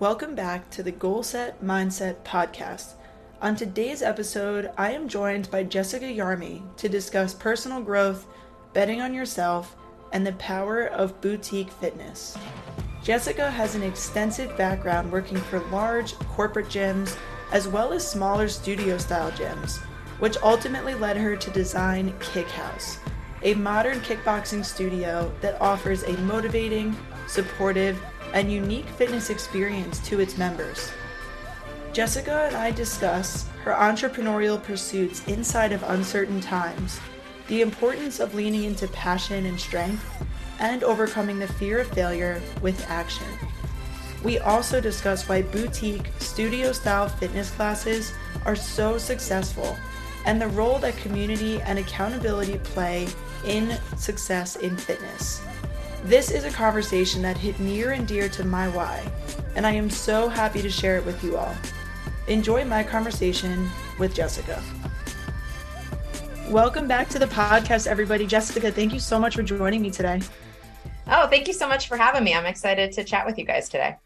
Welcome back to the Goal Set Mindset podcast. On today's episode, I am joined by Jessica Yarmy to discuss personal growth, betting on yourself, and the power of boutique fitness. Jessica has an extensive background working for large corporate gyms as well as smaller studio style gyms, which ultimately led her to design Kick House, a modern kickboxing studio that offers a motivating, supportive, and unique fitness experience to its members. Jessica and I discuss her entrepreneurial pursuits inside of uncertain times, the importance of leaning into passion and strength, and overcoming the fear of failure with action. We also discuss why boutique, studio style fitness classes are so successful and the role that community and accountability play in success in fitness. This is a conversation that hit near and dear to my why, and I am so happy to share it with you all. Enjoy my conversation with Jessica. Welcome back to the podcast, everybody. Jessica, thank you so much for joining me today. Oh, thank you so much for having me. I'm excited to chat with you guys today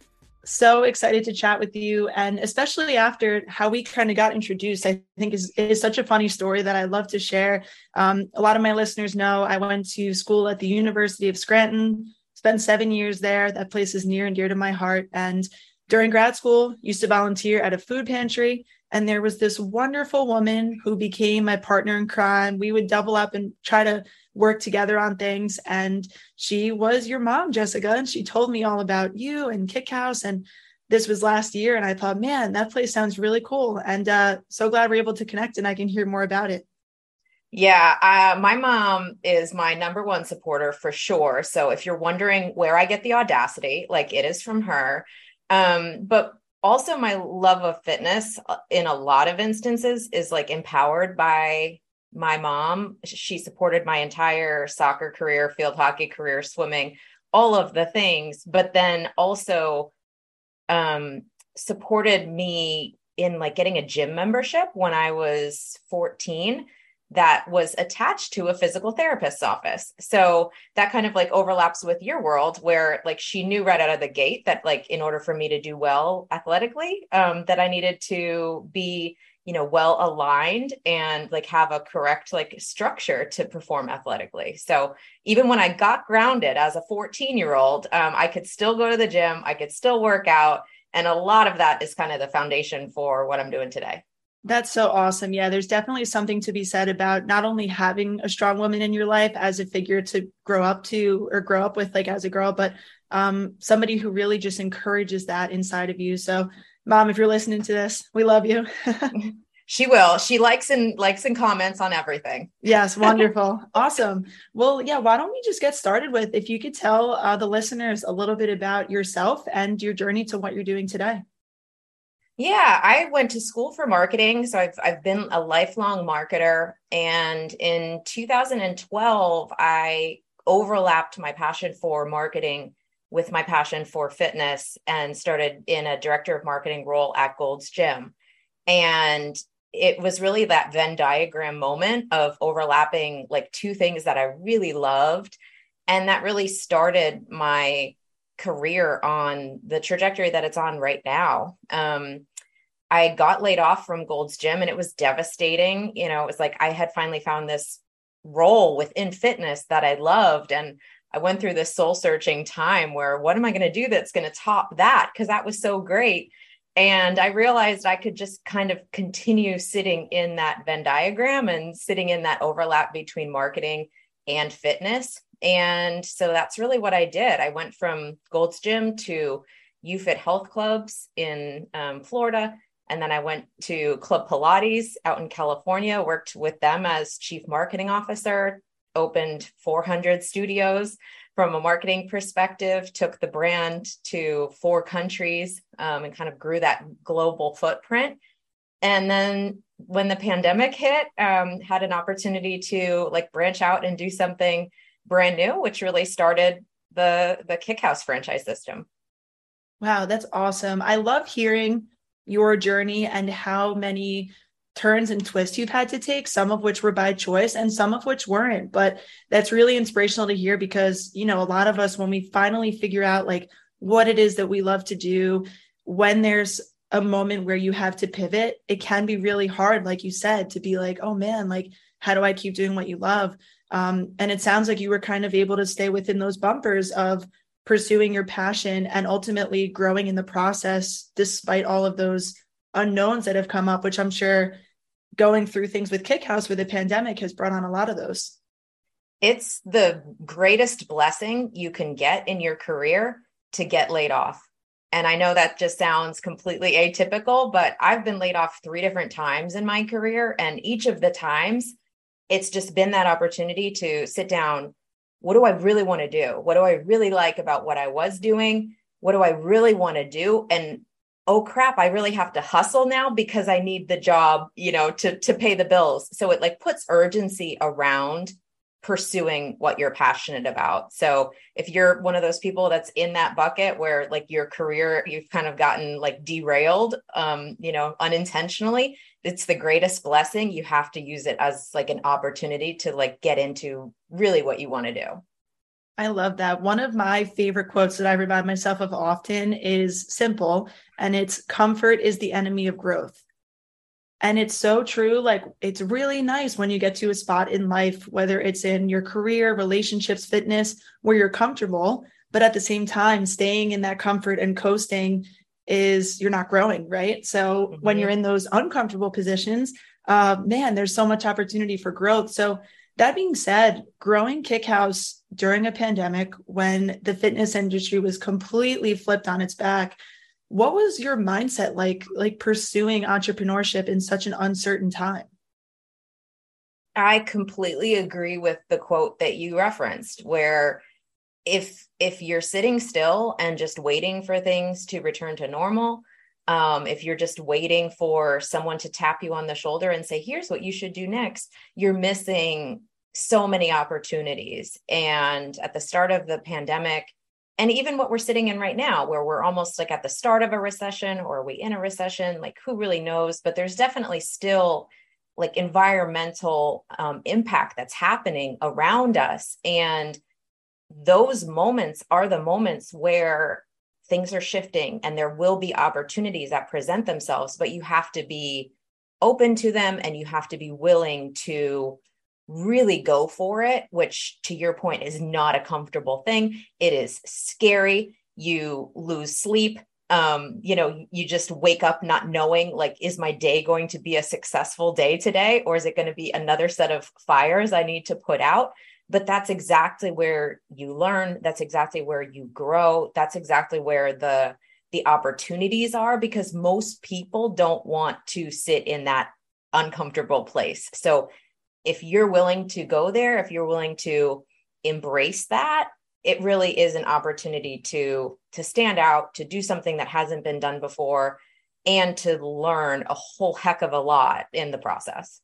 so excited to chat with you. And especially after how we kind of got introduced i think is, is such a funny story that i love to share. Um, a lot of my listeners know i went to school at the university of scranton spent seven years there. That place is near and dear to my heart. And during grad school used to volunteer at a food pantry. And there was this wonderful woman who became my partner in crime. We would double up and try to work together on things. And she was your mom, Jessica, and she told me all about you and Kick House. And this was last year. And I thought, man, that place sounds really cool. And uh, so glad we're able to connect and I can hear more about it. Yeah, uh, my mom is my number one supporter for sure. So if you're wondering where I get the audacity, like it is from her. Um, but also my love of fitness uh, in a lot of instances is like empowered by my mom. She supported my entire soccer career, field hockey career, swimming, all of the things, but then also um, supported me in like getting a gym membership when I was 14 that was attached to a physical therapist's office. So that kind of like overlaps with your world where like she knew right out of the gate that like in order for me to do well athletically um that I needed to be you know well aligned and like have a correct like structure to perform athletically so even when i got grounded as a 14 year old um, i could still go to the gym i could still work out and a lot of that is kind of the foundation for what i'm doing today that's so awesome. Yeah, there's definitely something to be said about not only having a strong woman in your life as a figure to grow up to or grow up with, like as a girl, but um, somebody who really just encourages that inside of you. So mom, if you're listening to this, we love you. she will. She likes and likes and comments on everything. Yes, wonderful. awesome. Well, yeah, why don't we just get started with if you could tell uh, the listeners a little bit about yourself and your journey to what you're doing today. Yeah, I went to school for marketing, so I've I've been a lifelong marketer and in 2012 I overlapped my passion for marketing with my passion for fitness and started in a director of marketing role at Gold's Gym. And it was really that Venn diagram moment of overlapping like two things that I really loved. And that really started my career on the trajectory that it's on right now. Um, I got laid off from Gold's Gym and it was devastating. You know, it was like I had finally found this role within fitness that I loved. And I went through this soul searching time where what am I going to do that's going to top that? Because that was so great. And I realized I could just kind of continue sitting in that Venn diagram and sitting in that overlap between marketing and fitness. And so that's really what I did. I went from Gold's Gym to YouFit Health Clubs in um, Florida. And then I went to Club Pilates out in California, worked with them as chief marketing officer, opened 400 studios from a marketing perspective, took the brand to four countries um, and kind of grew that global footprint. And then when the pandemic hit, um, had an opportunity to like branch out and do something brand new, which really started the the Kick House franchise system. Wow, that's awesome. I love hearing your journey and how many turns and twists you've had to take, some of which were by choice and some of which weren't. But that's really inspirational to hear because, you know, a lot of us, when we finally figure out like what it is that we love to do, when there's a moment where you have to pivot, it can be really hard, like you said, to be like, oh man, like, how do I keep doing what you love? Um, and it sounds like you were kind of able to stay within those bumpers of pursuing your passion and ultimately growing in the process, despite all of those unknowns that have come up, which I'm sure going through things with Kick House with the pandemic has brought on a lot of those. It's the greatest blessing you can get in your career to get laid off. And I know that just sounds completely atypical, but I've been laid off three different times in my career. And each of the times, it's just been that opportunity to sit down. What do I really want to do? What do I really like about what I was doing? What do I really want to do? And oh crap i really have to hustle now because i need the job you know to to pay the bills. So it like puts urgency around pursuing what you're passionate about. So if you're one of those people that's in that bucket where like your career you've kind of gotten like derailed um you know unintentionally it's the greatest blessing. You have to use it as like an opportunity to like get into really what you want to do I love that. One of my favorite quotes that I remind myself of often is simple, and it's comfort is the enemy of growth. And it's so true. Like, it's really nice when you get to a spot in life, whether it's in your career, relationships, fitness, where you're comfortable. But at the same time, staying in that comfort and coasting is you're not growing, right? So mm-hmm. when you're in those uncomfortable positions, uh, man, there's so much opportunity for growth. So that being said, growing Kick House during a pandemic when the fitness industry was completely flipped on its back, what was your mindset like like pursuing entrepreneurship in such an uncertain time? I completely agree with the quote that you referenced where if if you're sitting still and just waiting for things to return to normal, um, if you're just waiting for someone to tap you on the shoulder and say, here's what you should do next, you're missing so many opportunities. And at the start of the pandemic, and even what we're sitting in right now, where we're almost like at the start of a recession or are we in a recession? Like, who really knows? But there's definitely still like environmental um, impact that's happening around us. And those moments are the moments where things are shifting and there will be opportunities that present themselves, but you have to be open to them and you have to be willing to really go for it, which to your point is not a comfortable thing. It is scary. You lose sleep. Um, you know, you just wake up not knowing like, is my day going to be a successful day today? Or is it going to be another set of fires I need to put out? But that's exactly where you learn that's exactly where you grow that's exactly where the the opportunities are because most people don't want to sit in that uncomfortable place. So if you're willing to go there if you're willing to embrace that it really is an opportunity to to stand out to do something that hasn't been done before and to learn a whole heck of a lot in the process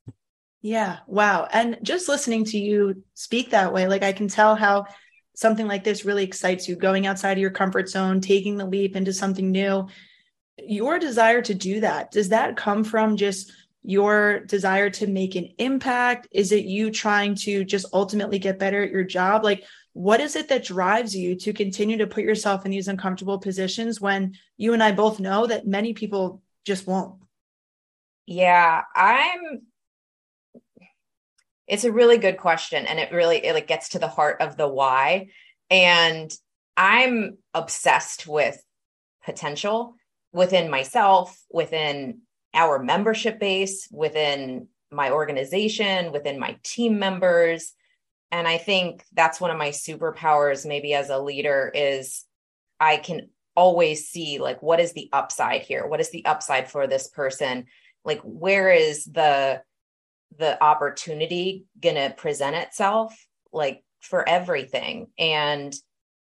yeah. Wow. And just listening to you speak that way, like I can tell how something like this really excites you going outside of your comfort zone, taking the leap into something new. Your desire to do that, does that come from just your desire to make an impact? Is it you trying to just ultimately get better at your job? Like, what is it that drives you to continue to put yourself in these uncomfortable positions when you and I both know that many people just won't? Yeah, I'm it's a really good question and it really it like gets to the heart of the why. And I'm obsessed with potential within myself, within our membership base, within my organization, within my team members. And I think that's one of my superpowers, maybe as a leader, is I can always see like what is the upside here? What is the upside for this person? Like, where is the the opportunity going to present itself like for everything. And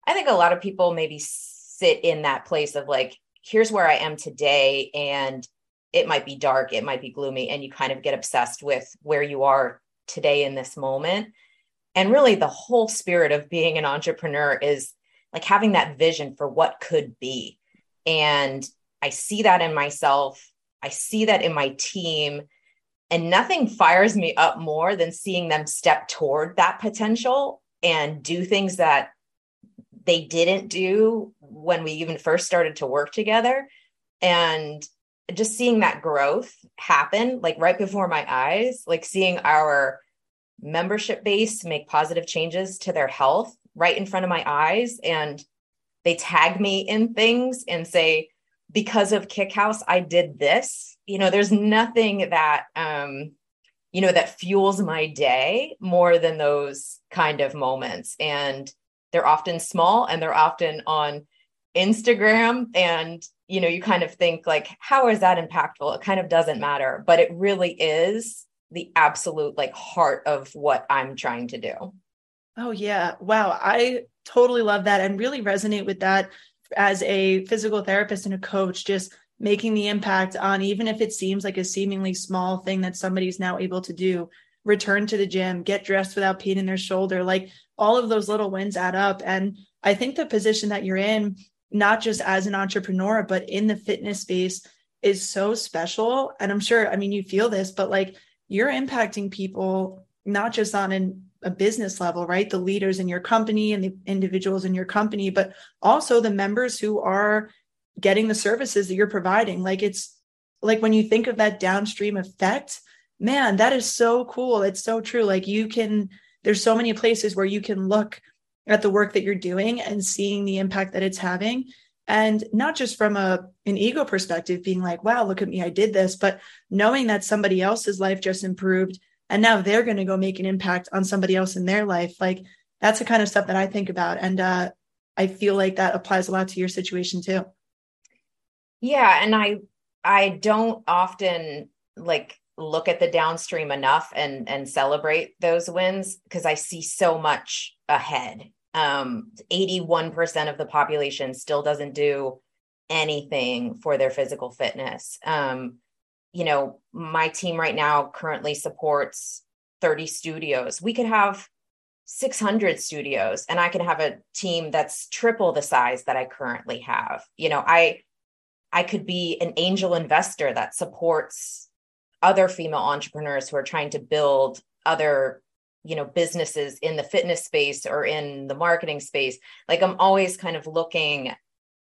i think a lot of people maybe sit in that place of like here's where i am today and it might be dark it might be gloomy and you kind of get obsessed with where you are today in this moment. And really the whole spirit of being an entrepreneur is like having that vision for what could be. And i see that in myself. I see that in my team and nothing fires me up more than seeing them step toward that potential and do things that they didn't do when we even first started to work together. And just seeing that growth happen like right before my eyes, like seeing our membership base make positive changes to their health right in front of my eyes. And they tag me in things and say, because of Kick House, I did this. You know, there's nothing that, um, you know, that fuels my day more than those kind of moments. And they're often small and they're often on Instagram. And, you know, you kind of think, like, how is that impactful? It kind of doesn't matter, but it really is the absolute like heart of what I'm trying to do. Oh, yeah. Wow. I totally love that and really resonate with that as a physical therapist and a coach, just making the impact on even if it seems like a seemingly small thing that somebody's now able to do return to the gym get dressed without pain in their shoulder like all of those little wins add up. And i think the position that you're in not just as an entrepreneur but in the fitness space is so special. And i'm sure i mean you feel this but like you're impacting people not just on an a business level, right? The leaders in your company and the individuals in your company, but also the members who are getting the services that you're providing. Like it's like when you think of that downstream effect, man, that is so cool. It's so true. Like you can, there's so many places where you can look at the work that you're doing and seeing the impact that it's having. And not just from a an ego perspective, being like, wow, look at me, I did this, but knowing that somebody else's life just improved and now they're going to go make an impact on somebody else in their life. Like that's the kind of stuff that i think about. And uh, i feel like that applies a lot to your situation too. Yeah and i i don't often like look at the downstream enough and and celebrate those wins because i see so much ahead. Um 81% of the population still doesn't do anything for their physical fitness. Um you know, my team right now currently supports 30 studios. We could have 600 studios and I can have a team that's triple the size that I currently have. You know, I I could be an angel investor that supports other female entrepreneurs who are trying to build other you know businesses in the fitness space or in the marketing space like i'm always kind of looking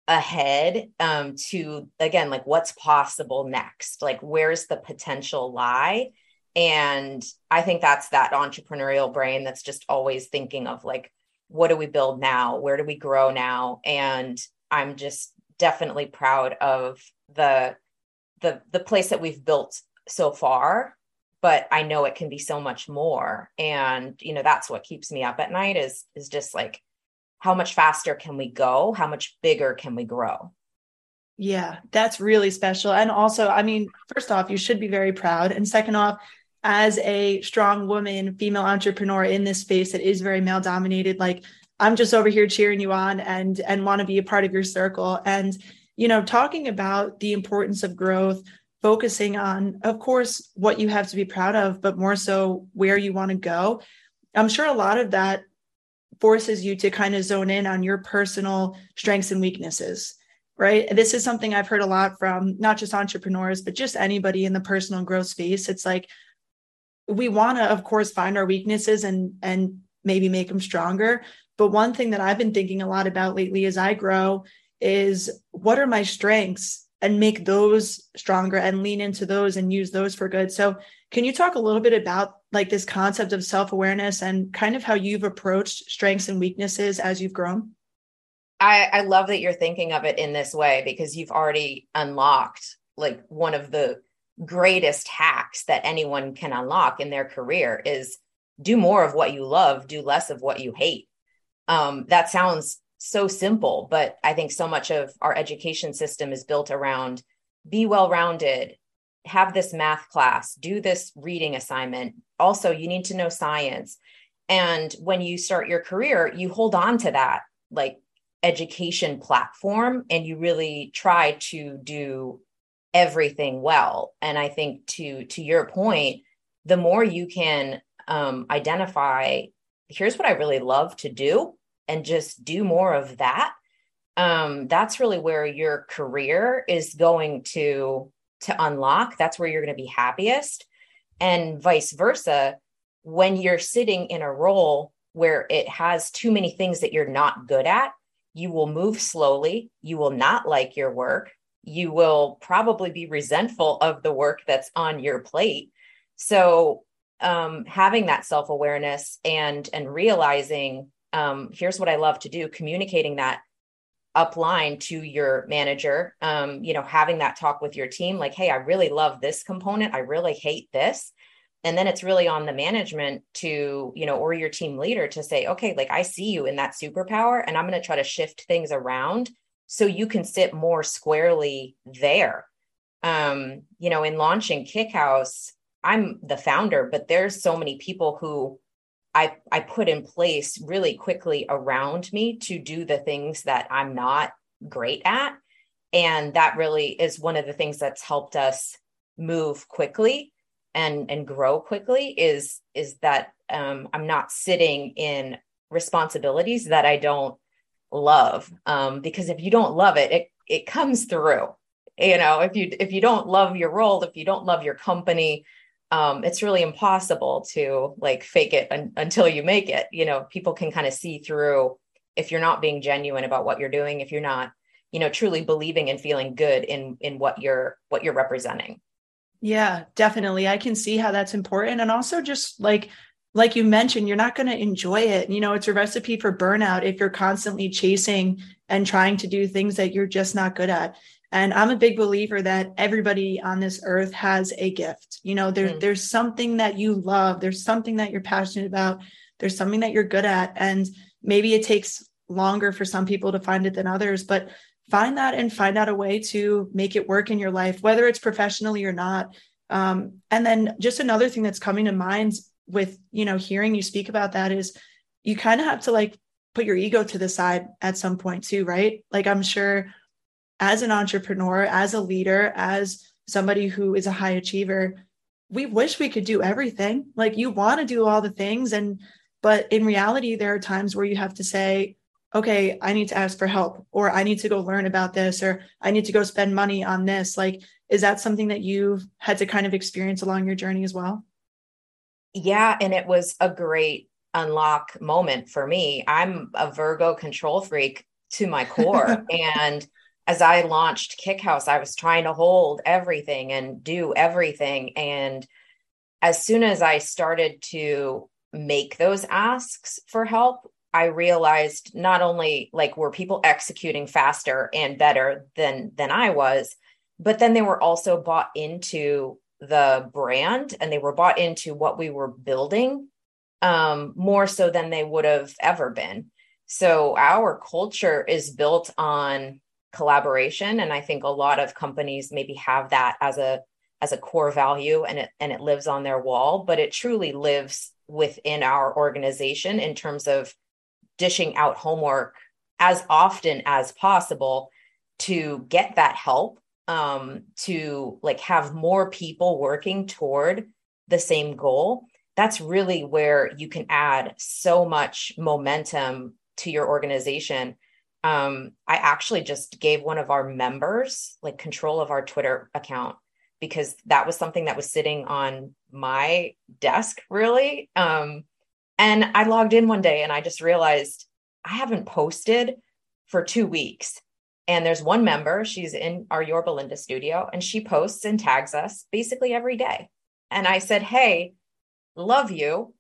ahead um, to again like what's possible next? Like where's the potential lie? And i think that's that entrepreneurial brain that's just always thinking of like what do we build now? Where do we grow now? And i'm just definitely proud of the the the place that we've built so far but i know it can be so much more. And you know that's what keeps me up at night is is just like how much faster can we go? How much bigger can we grow? Yeah, that's really special. And also, I mean, first off, you should be very proud. And second off, as a strong woman, female entrepreneur in this space that is very male dominated, like I'm just over here cheering you on and and want to be a part of your circle. And you know, talking about the importance of growth, focusing on, of course, what you have to be proud of, but more so where you want to go. I'm sure a lot of that forces you to kind of zone in on your personal strengths and weaknesses right? This is something i've heard a lot from not just entrepreneurs but just anybody in the personal growth space. It's like we want to of course find our weaknesses and and maybe make them stronger. But one thing that i've been thinking a lot about lately as i grow is what are my strengths and make those stronger and lean into those and use those for good so can you talk a little bit about like this concept of self-awareness and kind of how you've approached strengths and weaknesses as you've grown? I, I love that you're thinking of it in this way because you've already unlocked like one of the greatest hacks that anyone can unlock in their career is do more of what you love, do less of what you hate. Um, that sounds so simple, but I think so much of our education system is built around be well rounded, have this math class, do this reading assignment. Also, you need to know science. And when you start your career, you hold on to that like education platform and you really try to do everything well. And I think to to your point, the more you can um, identify, here's what I really love to do, and just do more of that. Um, that's really where your career is going to to unlock, that's where you're going to be happiest. And vice versa, when you're sitting in a role where it has too many things that you're not good at, you will move slowly. You will not like your work. you will probably be resentful of the work that's on your plate. So um, having that self-awareness and and realizing um, here's what I love to do, communicating that upline to your manager, um, you know, having that talk with your team, like, hey, I really love this component. I really hate this. And then it's really on the management to, you know, or your team leader to say, okay, like I see you in that superpower and I'm going to try to shift things around so you can sit more squarely there. Um, you know, in launching Kickhouse, I'm the founder, but there's so many people who I I put in place really quickly around me to do the things that I'm not great at. And that really is one of the things that's helped us move quickly and and grow quickly is is that um, I'm not sitting in responsibilities that I don't love um, because if you don't love it it it comes through you know if you if you don't love your role if you don't love your company um, it's really impossible to like fake it un- until you make it you know people can kind of see through if you're not being genuine about what you're doing if you're not you know truly believing and feeling good in in what you're what you're representing yeah definitely i can see how that's important and also just like like you mentioned, you're not going to enjoy it. You know, it's a recipe for burnout if you're constantly chasing and trying to do things that you're just not good at. And I'm a big believer that everybody on this earth has a gift. You know, there, mm. there's something that you love, there's something that you're passionate about, there's something that you're good at. And maybe it takes longer for some people to find it than others, but find that and find out a way to make it work in your life, whether it's professionally or not. Um, and then just another thing that's coming to mind with you know hearing you speak about that is you kind of have to like put your ego to the side at some point too right like i'm sure as an entrepreneur as a leader as somebody who is a high achiever we wish we could do everything like you want to do all the things and but in reality there are times where you have to say okay i need to ask for help or i need to go learn about this or i need to go spend money on this like is that something that you've had to kind of experience along your journey as well yeah, and it was a great unlock moment for me. I'm a Virgo control freak to my core. and as I launched Kickhouse, I was trying to hold everything and do everything. And as soon as I started to make those asks for help, I realized not only like were people executing faster and better than than I was, but then they were also bought into the brand and they were bought into what we were building um, more so than they would have ever been. So our culture is built on collaboration, and I think a lot of companies maybe have that as a as a core value, and it and it lives on their wall. But it truly lives within our organization in terms of dishing out homework as often as possible to get that help um, to like have more people working toward the same goal, that's really where you can add so much momentum to your organization. Um, I actually just gave one of our members like control of our Twitter account because that was something that was sitting on my desk really. Um, and I logged in one day and I just realized I haven't posted for two weeks. And there's one member, she's in our Yorba Linda studio, and she posts and tags us basically every day. And I said, Hey, love you.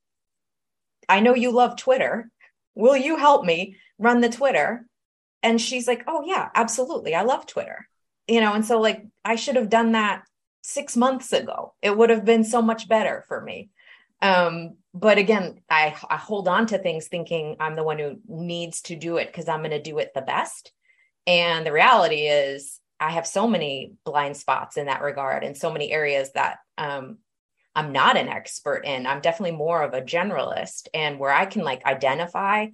I know you love Twitter. Will you help me run the Twitter? And she's like, Oh, yeah, absolutely. I love Twitter. You know, and so like I should have done that six months ago. It would have been so much better for me. Um, but again, I, I hold on to things thinking I'm the one who needs to do it because I'm going to do it the best. And the reality is, I have so many blind spots in that regard, and so many areas that um, I'm not an expert in. I'm definitely more of a generalist, and where I can like identify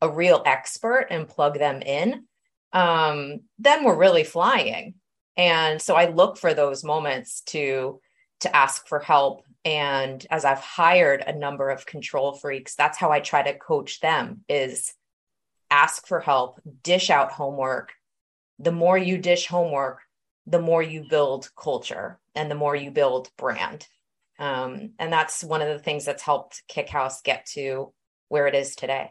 a real expert and plug them in, um, then we're really flying. And so I look for those moments to to ask for help. And as I've hired a number of control freaks, that's how I try to coach them is ask for help, dish out homework. The more you dish homework, the more you build culture and the more you build brand. Um, and that's one of the things that's helped Kickhouse get to where it is today.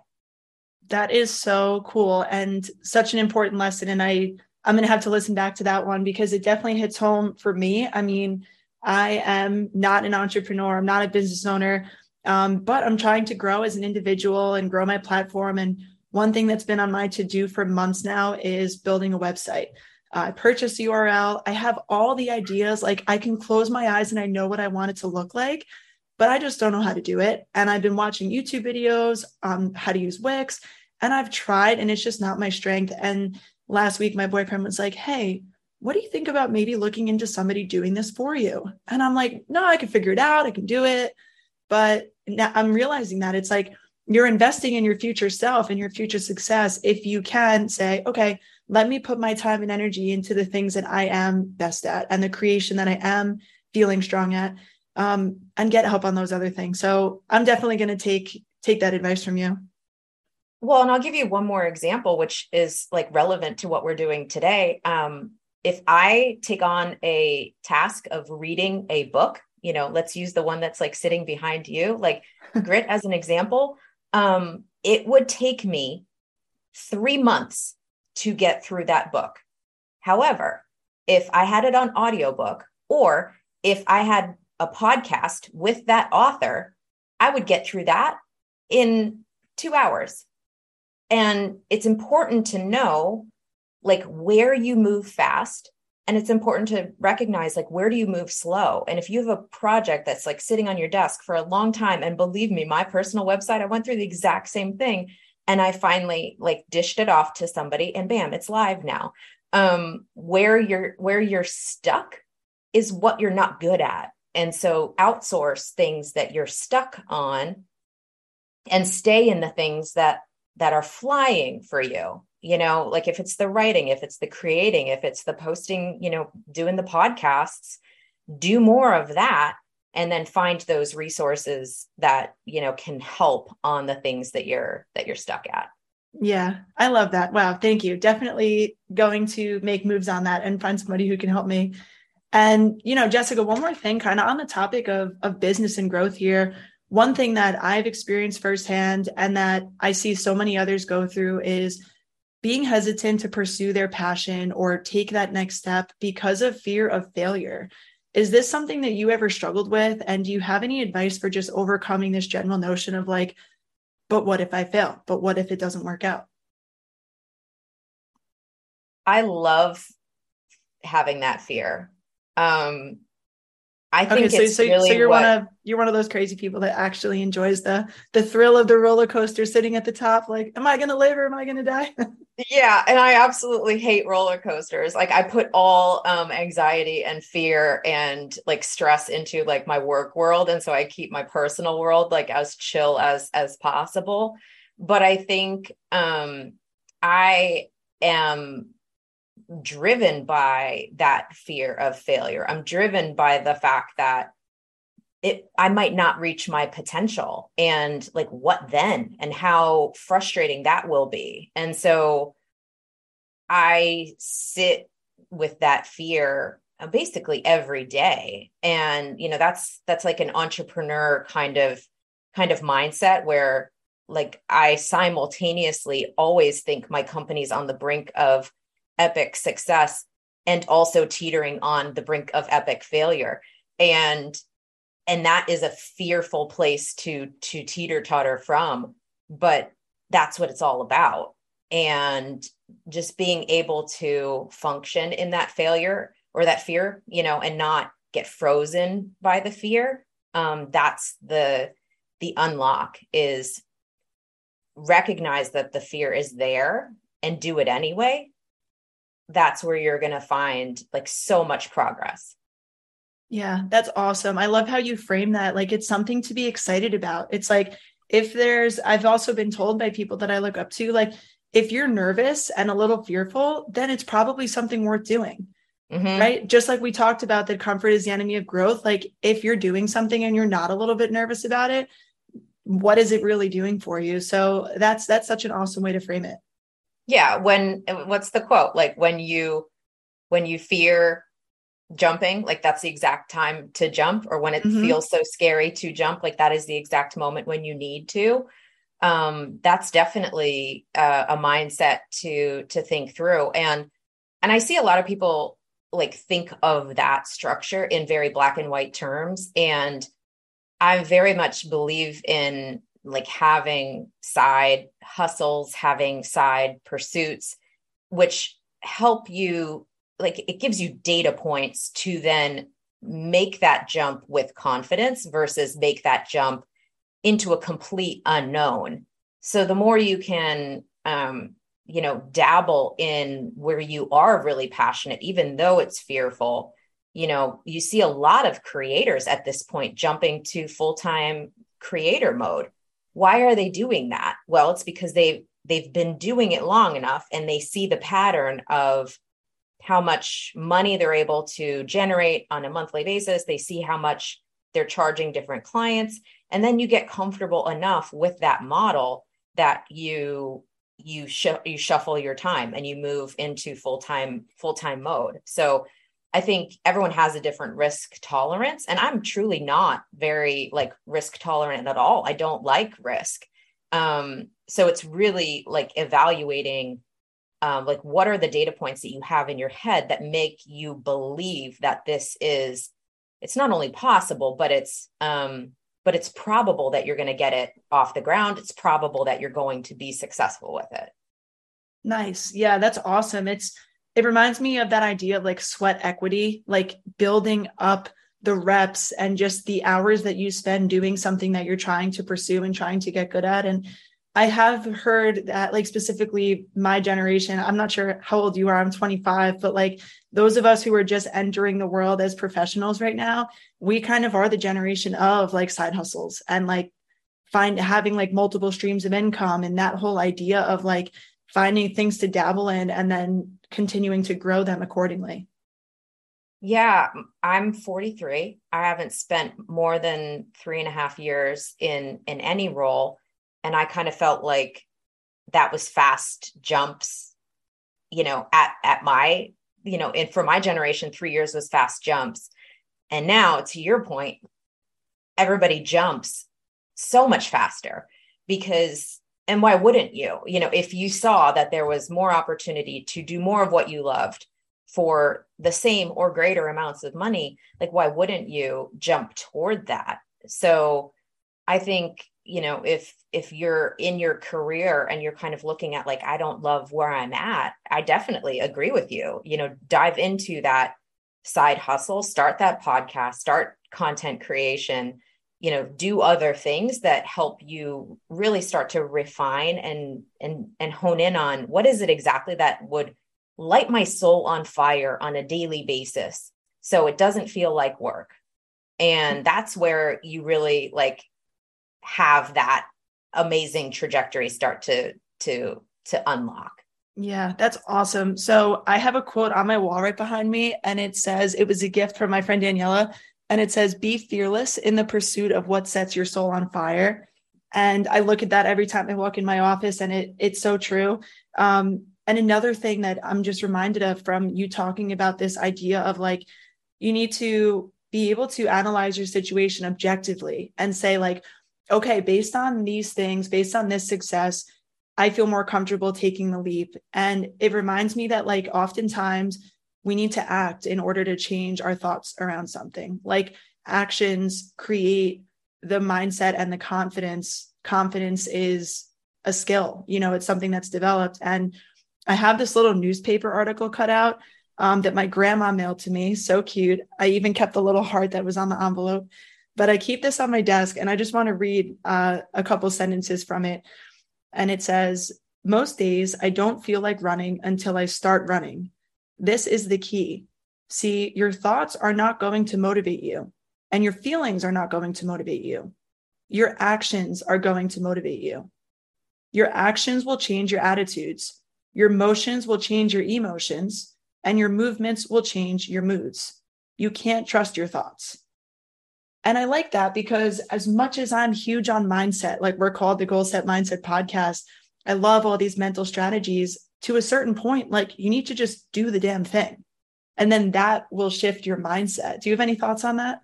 That is so cool and such an important lesson. And I I'm going to have to listen back to that one because it definitely hits home for me. I mean, I am not an entrepreneur, I'm not a business owner, um, but I'm trying to grow as an individual and grow my platform. And one thing that's been on my to do for months now is building a website. I purchased URL. I have all the ideas. Like I can close my eyes and I know what I want it to look like, but I just don't know how to do it. And I've been watching YouTube videos on how to use Wix and I've tried and it's just not my strength. And last week, my boyfriend was like, Hey, what do you think about maybe looking into somebody doing this for you? And I'm like, No, I can figure it out. I can do it. But now I'm realizing that it's like you're investing in your future self and your future success if you can say, okay, let me put my time and energy into the things that I am best at and the creation that I am feeling strong at, um, and get help on those other things. So I'm definitely going to take take that advice from you. Well, and I'll give you one more example, which is like relevant to what we're doing today. Um, if I take on a task of reading a book, you know, let's use the one that's like sitting behind you, like grit as an example um, it would take me three months to get through that book. However, if I had it on audiobook or if I had a podcast with that author, I would get through that in two hours. And it's important to know like where you move fast and it's important to recognize like where do you move slow? And if you have a project that's like sitting on your desk for a long time and believe me my personal website i went through the exact same thing and i finally like dished it off to somebody and bam it's live now. Um where you're where you're stuck is what you're not good at and so outsource things that you're stuck on and stay in the things that that are flying for you you know like if it's the writing if it's the creating if it's the posting you know doing the podcasts do more of that and then find those resources that you know can help on the things that you're that you're stuck at. Yeah i love that. Wow thank you. Definitely going to make moves on that and find somebody who can help me and you know jessica one more thing kind of on the topic of of business and growth here one thing that i've experienced firsthand and that i see so many others go through is being hesitant to pursue their passion or take that next step because of fear of failure. Is this something that you ever struggled with? And do you have any advice for just overcoming this general notion of like, but what if I fail? But what if it doesn't work out? I love having that fear. Um, I think okay, so, so, really so you're what, one of you're one of those crazy people that actually enjoys the the thrill of the roller coaster sitting at the top. Like, am I going to live or am I going to die? yeah, and I absolutely hate roller coasters. Like, I put all um, anxiety and fear and like stress into like my work world, and so I keep my personal world like as chill as as possible. But I think um, I am driven by that fear of failure. I'm driven by the fact that it I might not reach my potential and like what then and how frustrating that will be. And so I sit with that fear uh, basically every day and you know that's that's like an entrepreneur kind of kind of mindset where like I simultaneously always think my company's on the brink of epic success and also teetering on the brink of epic failure. And and that is a fearful place to to teeter totter from but that's what it's all about. And just being able to function in that failure or that fear you know and not get frozen by the fear um that's the the unlock is recognize that the fear is there and do it anyway that's where you're going to find like so much progress. Yeah, that's awesome. I love how you frame that. Like it's something to be excited about. It's like if there's, I've also been told by people that I look up to, like if you're nervous and a little fearful, then it's probably something worth doing. Mm-hmm. Right. Just like we talked about that comfort is the enemy of growth. Like if you're doing something and you're not a little bit nervous about it, what is it really doing for you? So that's that's such an awesome way to frame it yeah when what's the quote like when you when you fear jumping like that's the exact time to jump or when it mm-hmm. feels so scary to jump like that is the exact moment when you need to um that's definitely uh, a mindset to to think through and and I see a lot of people like think of that structure in very black and white terms. And I very much believe in like having side hustles, having side pursuits, which help you, like, it gives you data points to then make that jump with confidence versus make that jump into a complete unknown. So the more you can, um, you know, dabble in where you are really passionate, even though it's fearful, you know, you see a lot of creators at this point jumping to full time creator mode. Why are they doing that? Well, it's because they they've been doing it long enough and they see the pattern of how much money they're able to generate on a monthly basis. They see how much they're charging different clients. And then you get comfortable enough with that model that you you sh- you shuffle your time and you move into full-time full-time mode. So I think everyone has a different risk tolerance and I'm truly not very like risk tolerant at all. I don't like risk. Um so it's really like evaluating um, like what are the data points that you have in your head that make you believe that this is it's not only possible but it's um but it's probable that you're going to get it off the ground it's probable that you're going to be successful with it nice yeah that's awesome it's it reminds me of that idea of like sweat equity like building up the reps and just the hours that you spend doing something that you're trying to pursue and trying to get good at. And I have heard that, like, specifically my generation, I'm not sure how old you are, I'm 25, but like those of us who are just entering the world as professionals right now, we kind of are the generation of like side hustles and like find having like multiple streams of income and that whole idea of like finding things to dabble in and then continuing to grow them accordingly. Yeah, I'm 43. I haven't spent more than three and a half years in in any role and I kind of felt like that was fast jumps, you know, at at my, you know, and for my generation, three years was fast jumps. And now, to your point, everybody jumps so much faster because and why wouldn't you? You know if you saw that there was more opportunity to do more of what you loved for the same or greater amounts of money like why wouldn't you jump toward that? So i think you know if if you're in your career and you're kind of looking at like i don't love where i'm at i definitely agree with you. You know dive into that side hustle start that podcast start content creation you know do other things that help you really start to refine and and and hone in on what is it exactly that would light my soul on fire on a daily basis so it doesn't feel like work and mm-hmm. that's where you really like have that amazing trajectory start to to to unlock. Yeah, that's awesome. So I have a quote on my wall right behind me, and it says, It was a gift from my friend Daniela. And it says, Be fearless in the pursuit of what sets your soul on fire. And I look at that every time I walk in my office, and it it's so true. Um, and another thing that I'm just reminded of from you talking about this idea of like, you need to be able to analyze your situation objectively and say, like, okay, based on these things, based on this success, I feel more comfortable taking the leap. And it reminds me that, like, oftentimes we need to act in order to change our thoughts around something. Like, actions create the mindset and the confidence. Confidence is a skill, you know, it's something that's developed. And I have this little newspaper article cut out um, that my grandma mailed to me. So cute. I even kept the little heart that was on the envelope but I keep this on my desk and I just want to read uh, a couple sentences from it. And it says, Most days I don't feel like running until I start running. This is the key. See, your thoughts are not going to motivate you, and your feelings are not going to motivate you. Your actions are going to motivate you. Your actions will change your attitudes. Your motions will change your emotions, and your movements will change your moods. You can't trust your thoughts. And I like that because as much as I'm huge on mindset, like we're called the Goal Set Mindset podcast, I love all these mental strategies to a certain point. Like you need to just do the damn thing. And then that will shift your mindset. Do you have any thoughts on that?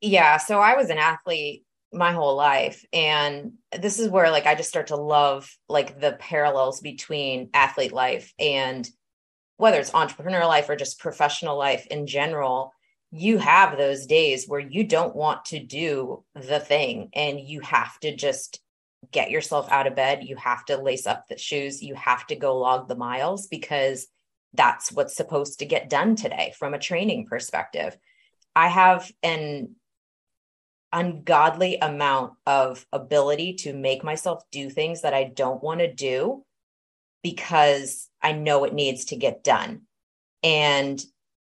Yeah. So I was an athlete my whole life. And this is where like I just start to love like the parallels between athlete life and whether it's entrepreneur life or just professional life in general, you have those days where you don't want to do the thing and you have to just get yourself out of bed. You have to lace up the shoes. You have to go log the miles because that's what's supposed to get done today from a training perspective. I have an ungodly amount of ability to make myself do things that I don't want to do because I know it needs to get done. And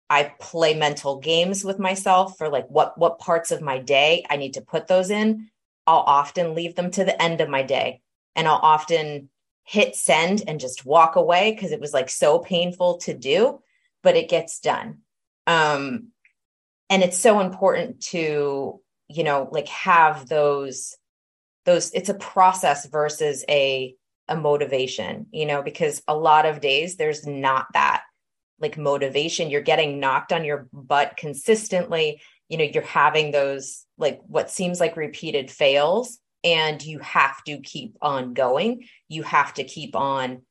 I play mental games with myself for like what what parts of my day I need to put those in. I'll often leave them to the end of my day and I'll often hit send and just walk away because it was like so painful to do, but it gets done. Um and it's so important to, you know, like have those those it's a process versus a a motivation, you know, because a lot of days there's not that like motivation. You're getting knocked on your butt consistently. You know, you're having those like what seems like repeated fails, and you have to keep on going. You have to keep on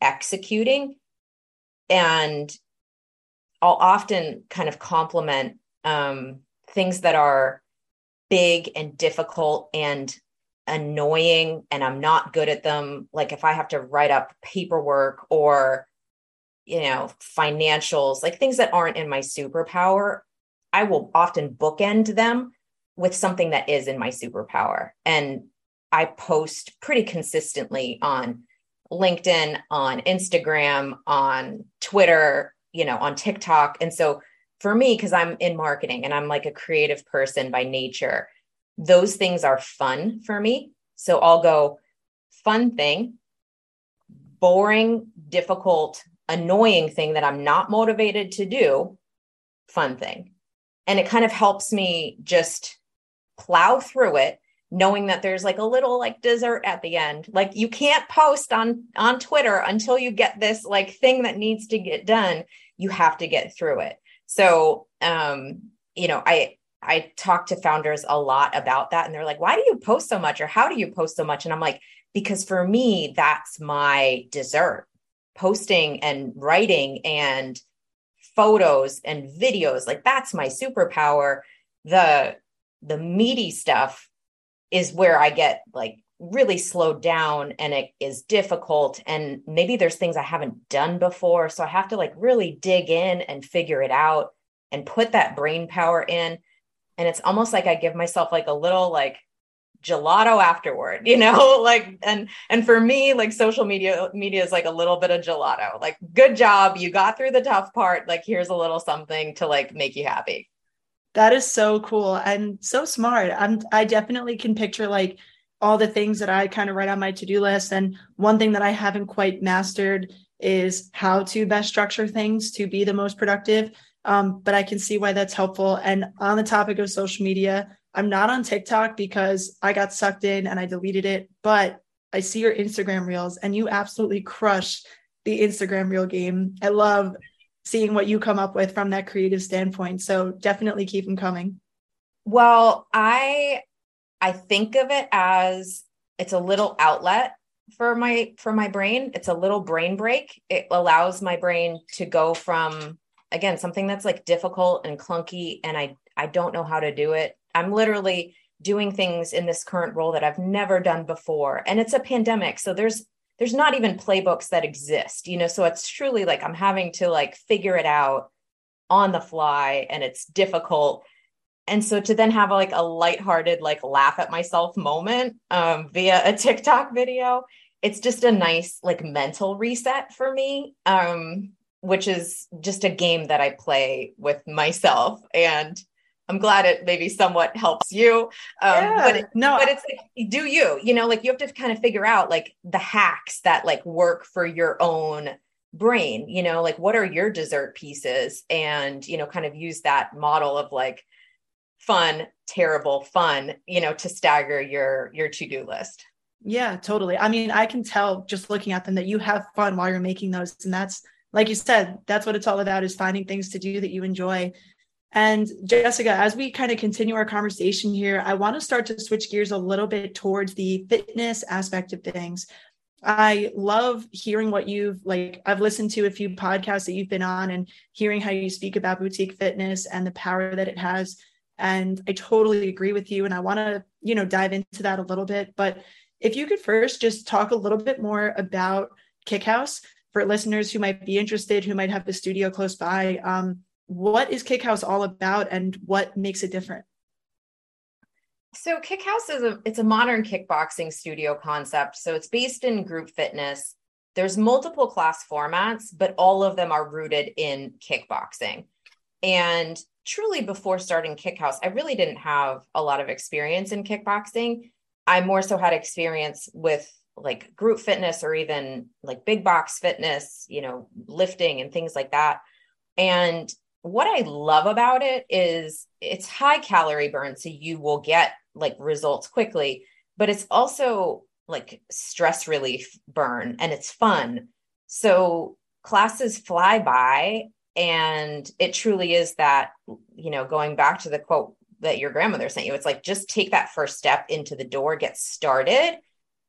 executing. And I'll often kind of compliment um, things that are big and difficult and annoying and I'm not good at them. Like if I have to write up paperwork or, you know, financials, like things that aren't in my superpower, I will often bookend them with something that is in my superpower. And I post pretty consistently on LinkedIn, on Instagram, on Twitter, you know, on TikTok. And so for me, because I'm in marketing and I'm like a creative person by nature, those things are fun for me. So I'll go fun thing, boring, difficult, annoying thing that I'm not motivated to do, fun thing. And it kind of helps me just plow through it knowing that there's like a little like dessert at the end like you can't post on on twitter until you get this like thing that needs to get done you have to get through it so um you know i I talk to founders a lot about that. And they're like, why do you post so much? Or how do you post so much? And I'm like, because for me, that's my dessert posting and writing and photos and videos. Like that's my superpower. The, the meaty stuff is where I get like really slowed down and it is difficult. And maybe there's things I haven't done before. So I have to like really dig in and figure it out and put that brain power in. And it's almost like I give myself like a little like gelato afterward you know like and and for me like social media media is like a little bit of gelato. Like good job. You got through the tough part. Like here's a little something to like make you happy that is so cool and so smart i'm i definitely can picture like all the things that i kind of write on my to-do list and one thing that i haven't quite mastered is how to best structure things to be the most productive um, but I can see why that's helpful. And on the topic of social media, I'm not on TikTok because I got sucked in and I deleted it, but I see your Instagram reels and you absolutely crush the Instagram reel game. I love seeing what you come up with from that creative standpoint. So definitely keep them coming. Well, I I think of it as it's a little outlet for my for my brain. It's a little brain break. It allows my brain to go from again something that's like difficult and clunky and i i don't know how to do it i'm literally doing things in this current role that i've never done before and it's a pandemic so there's there's not even playbooks that exist you know so it's truly like i'm having to like figure it out on the fly and it's difficult and so to then have like a lighthearted like laugh at myself moment um, via a tiktok video it's just a nice like mental reset for me um, which is just a game that I play with myself. And I'm glad it maybe somewhat helps you. Um, yeah, but it, no, but it's like, do you, you know, like you have to kind of figure out like the hacks that like work for your own brain, you know, like what are your dessert pieces and, you know, kind of use that model of like fun, terrible, fun, you know, to stagger your, your to-do list. Yeah, totally. I mean, I can tell just looking at them that you have fun while you're making those. And that's like you said, that's what it's all about is finding things to do that you enjoy. And Jessica, as we kind of continue our conversation here, I want to start to switch gears a little bit towards the fitness aspect of things. I love hearing what you've like. I've listened to a few podcasts that you've been on and hearing how you speak about boutique fitness and the power that it has. And I totally agree with you. And I want to, you know, dive into that a little bit. But if you could first just talk a little bit more about Kickhouse for listeners who might be interested, who might have a studio close by. Um, what is Kickhouse all about and what makes it different? So Kickhouse is a it's a modern kickboxing studio concept. So it's based in group fitness. There's multiple class formats, but all of them are rooted in kickboxing. And truly before starting Kickhouse, I really didn't have a lot of experience in kickboxing. I more so had experience with like group fitness or even like big box fitness, you know, lifting and things like that. And what I love about it is it's high calorie burn. So you will get like results quickly, but it's also like stress relief burn and it's fun. So classes fly by and it truly is that, you know, going back to the quote that your grandmother sent you, it's like just take that first step into the door, get started,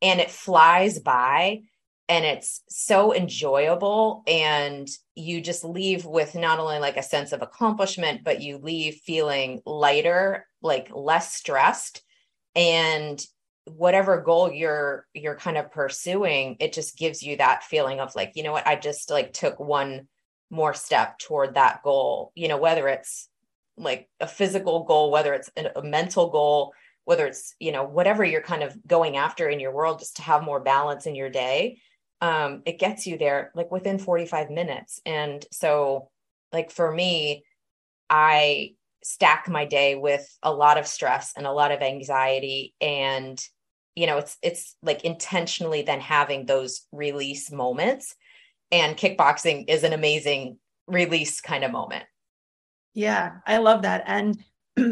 and it flies by and it's so enjoyable and you just leave with not only like a sense of accomplishment but you leave feeling lighter like less stressed and whatever goal you're you're kind of pursuing it just gives you that feeling of like you know what i just like took one more step toward that goal. You know whether it's like a physical goal whether it's a mental goal whether it's you know whatever you're kind of going after in your world just to have more balance in your day um, it gets you there like within 45 minutes. And so like for me i stack my day with a lot of stress and a lot of anxiety. And you know it's it's like intentionally then having those release moments. And kickboxing is an amazing release kind of moment. Yeah i love that. And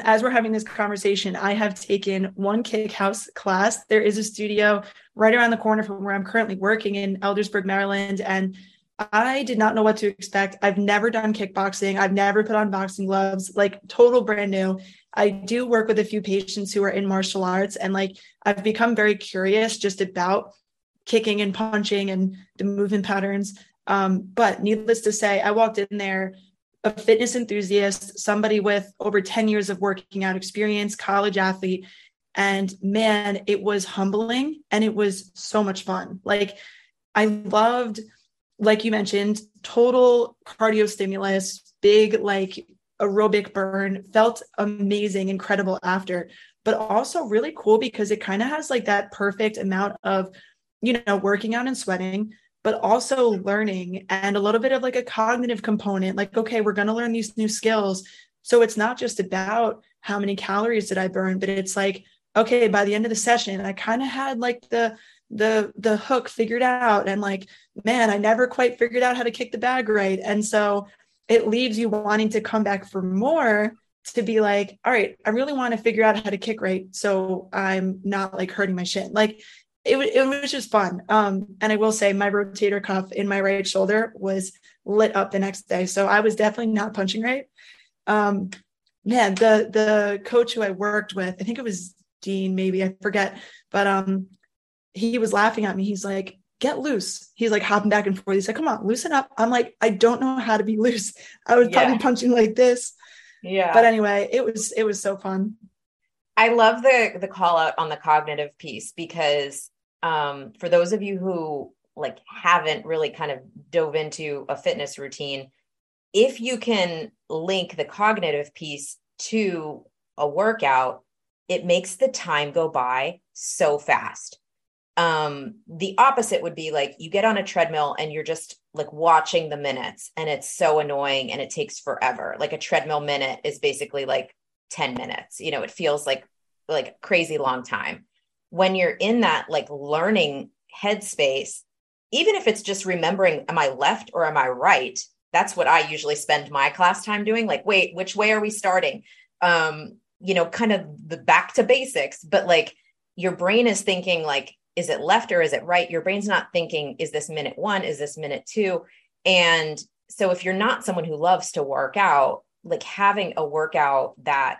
as we're having this conversation i have taken one Kickhouse class there is a studio right around the corner from where i'm currently working in eldersburg maryland and I did not know what to expect. I've never done kickboxing. I've never put on boxing gloves, like total brand new. I do work with a few patients who are in martial arts and like I've become very curious just about kicking and punching and the movement patterns. Um, but needless to say, I walked in there a fitness enthusiast, somebody with over 10 years of working out experience, college athlete. And man, it was humbling and it was so much fun. Like I loved like you mentioned, total cardio stimulus, big like aerobic burn, felt amazing, incredible after, but also really cool because it kind of has like that perfect amount of, you know, working out and sweating, but also learning and a little bit of like a cognitive component. Like, okay, we're going to learn these new skills. So it's not just about how many calories did I burn, but it's like, okay, by the end of the session, I kind of had like the the the hook figured out and like man i never quite figured out how to kick the bag right and so it leaves you wanting to come back for more to be like all right i really want to figure out how to kick right so i'm not like hurting my shin like it, it was just fun um and i will say my rotator cuff in my right shoulder was lit up the next day so i was definitely not punching right um man the the coach who i worked with i think it was dean maybe i forget but um he was laughing at me. He's like, get loose. He's like hopping back and forth. He's like, come on, loosen up. I'm like, I don't know how to be loose. I was yeah. probably punching like this. Yeah. But anyway, it was it was so fun. I love the the call out on the cognitive piece because um for those of you who like haven't really kind of dove into a fitness routine, if you can link the cognitive piece to a workout, it makes the time go by so fast. Um the opposite would be like you get on a treadmill and you're just like watching the minutes and it's so annoying and it takes forever. Like a treadmill minute is basically like 10 minutes. You know it feels like like crazy long time when you're in that like learning headspace even if it's just remembering am i left or am i right that's what i usually spend my class time doing like wait which way are we starting um you know kind of the back to basics but like your brain is thinking like is it left or is it right? Your brain's not thinking, is this minute one? Is this minute two? And so if you're not someone who loves to work out, like having a workout that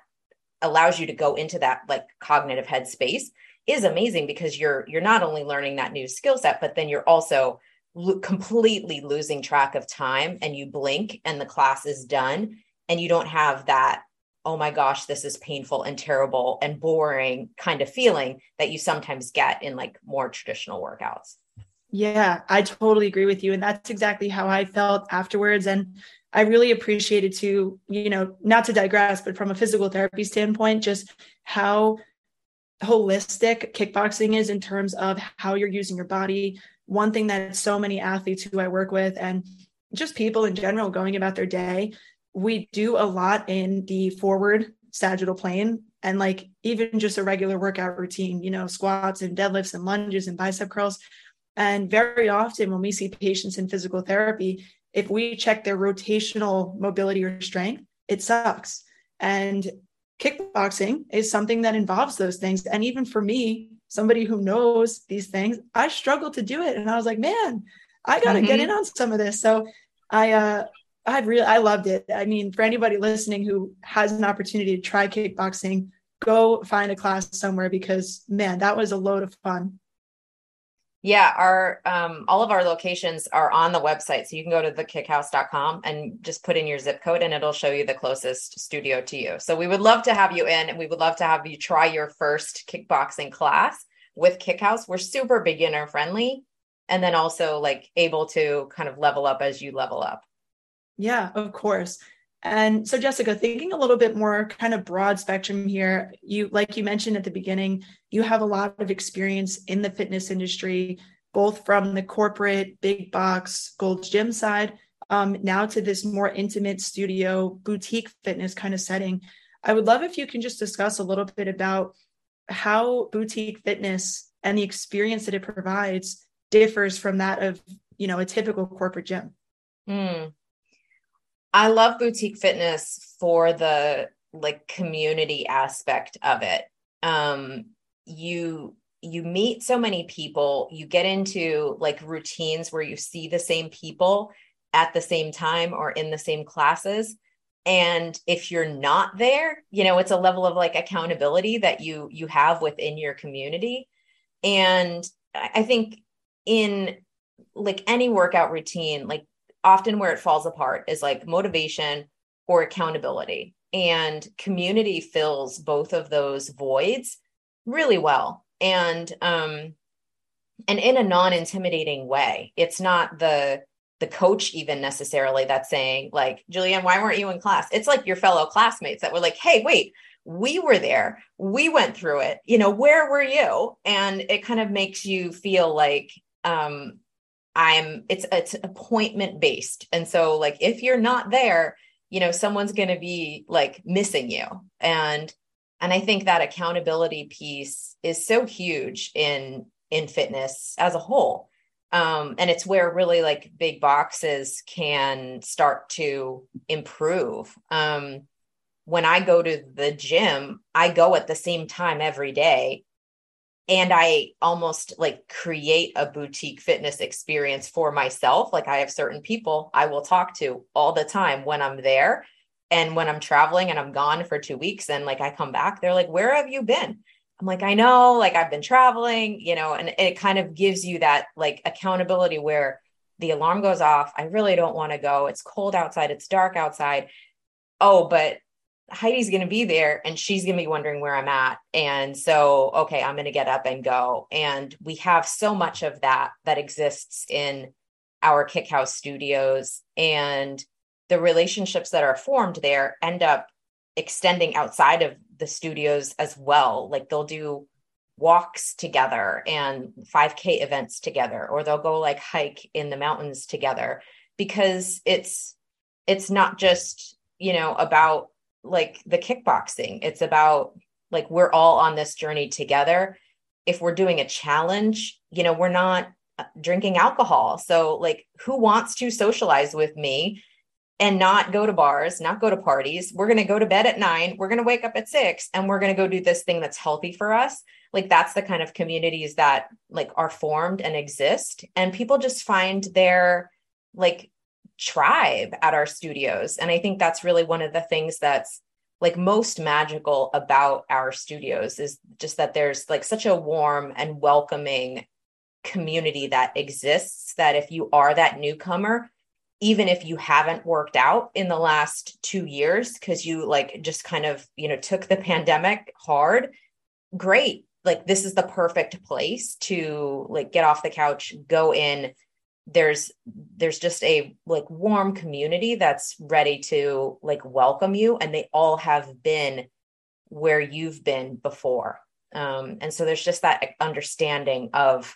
allows you to go into that like cognitive headspace, is amazing because you're you're not only learning that new skill set but then you're also lo- completely losing track of time and you blink and the class is done and you don't have that oh my gosh this is painful and terrible and boring kind of feeling that you sometimes get in like more traditional workouts. Yeah i totally agree with you. And that's exactly how i felt afterwards. And i really appreciated to you know not to digress but from a physical therapy standpoint just how holistic kickboxing is in terms of how you're using your body one thing that so many athletes who i work with and just people in general going about their day we do a lot in the forward sagittal plane and like even just a regular workout routine, you know, squats and deadlifts and lunges and bicep curls. And very often when we see patients in physical therapy, if we check their rotational mobility or strength, it sucks. And kickboxing is something that involves those things. And even for me, somebody who knows these things, I struggled to do it. And I was like, man, I got to mm-hmm. get in on some of this. So I, uh, I really I loved it. I mean, for anybody listening who has an opportunity to try kickboxing, go find a class somewhere because man, that was a load of fun. Yeah, our um, all of our locations are on the website. So you can go to thekickhouse.com and just put in your zip code and it'll show you the closest studio to you. So we would love to have you in and we would love to have you try your first kickboxing class with Kickhouse. We're super beginner friendly and then also like able to kind of level up as you level up. Yeah, of course. And so, Jessica, thinking a little bit more kind of broad spectrum here, you, like you mentioned at the beginning, you have a lot of experience in the fitness industry, both from the corporate big box Gold's Gym side, um, now to this more intimate studio boutique fitness kind of setting. I would love if you can just discuss a little bit about how boutique fitness and the experience that it provides differs from that of, you know, a typical corporate gym. Mm. I love boutique fitness for the like community aspect of it. Um, you you meet so many people, you get into like routines where you see the same people at the same time or in the same classes. And if you're not there you know it's a level of like accountability that you you have within your community. And i think in like any workout routine like often where it falls apart is like motivation or accountability. And community fills both of those voids really well. And um and in a non-intimidating way. It's not the the coach even necessarily that's saying like Julianne, why weren't you in class? It's like your fellow classmates that were like, hey, wait, we were there. We went through it. You know, where were you? And it kind of makes you feel like um I'm it's it's appointment based. And so like if you're not there, you know, someone's going to be like missing you. And and I think that accountability piece is so huge in in fitness as a whole. Um, and it's where really like big boxes can start to improve. Um, when I go to the gym, I go at the same time every day and I almost like create a boutique fitness experience for myself. Like I have certain people I will talk to all the time when I'm there. And when I'm traveling and I'm gone for two weeks and like I come back, they're like, Where have you been? I'm like, I know, like I've been traveling, you know, and it kind of gives you that like accountability where the alarm goes off. I really don't want to go. It's cold outside, it's dark outside. Oh, but Heidi's going to be there and she's going to be wondering where I'm at. And so, okay, I'm going to get up and go. And we have so much of that that exists in our Kickhouse studios. And the relationships that are formed there end up extending outside of the studios as well. Like they'll do walks together and 5K events together, or they'll go like hike in the mountains together because it's, it's not just, you know, about like the kickboxing. It's about like we're all on this journey together. If we're doing a challenge, you know, we're not uh, drinking alcohol. So like who wants to socialize with me and not go to bars, not go to parties? We're going to go to bed at 9, we're going to wake up at 6 and we're going to go do this thing that's healthy for us. Like that's the kind of communities that like are formed and exist and people just find their like tribe at our studios. And I think that's really one of the things that's like most magical about our studios is just that there's like such a warm and welcoming community that exists that if you are that newcomer even if you haven't worked out in the last 2 years cuz you like just kind of you know took the pandemic hard great like this is the perfect place to like get off the couch go in there's there's just a like warm community that's ready to like welcome you and they all have been where you've been before. Um and so there's just that understanding of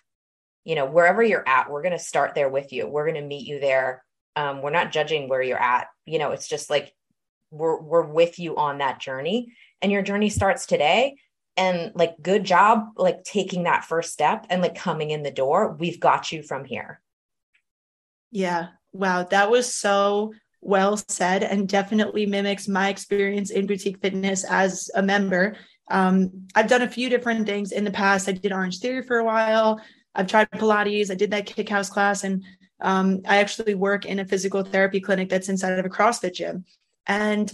you know wherever you're at we're going to start there with you. We're going to meet you there. Um we're not judging where you're at. You know it's just like we're we're with you on that journey and your journey starts today. And like good job like taking that first step and like coming in the door. We've got you from here yeah. Wow. That was so well said and definitely mimics my experience in boutique fitness as a member. Um, I've done a few different things in the past. I did Orange Theory for a while. I've tried Pilates. I did that Kickhouse class. And um, I actually work in a physical therapy clinic that's inside of a CrossFit gym. And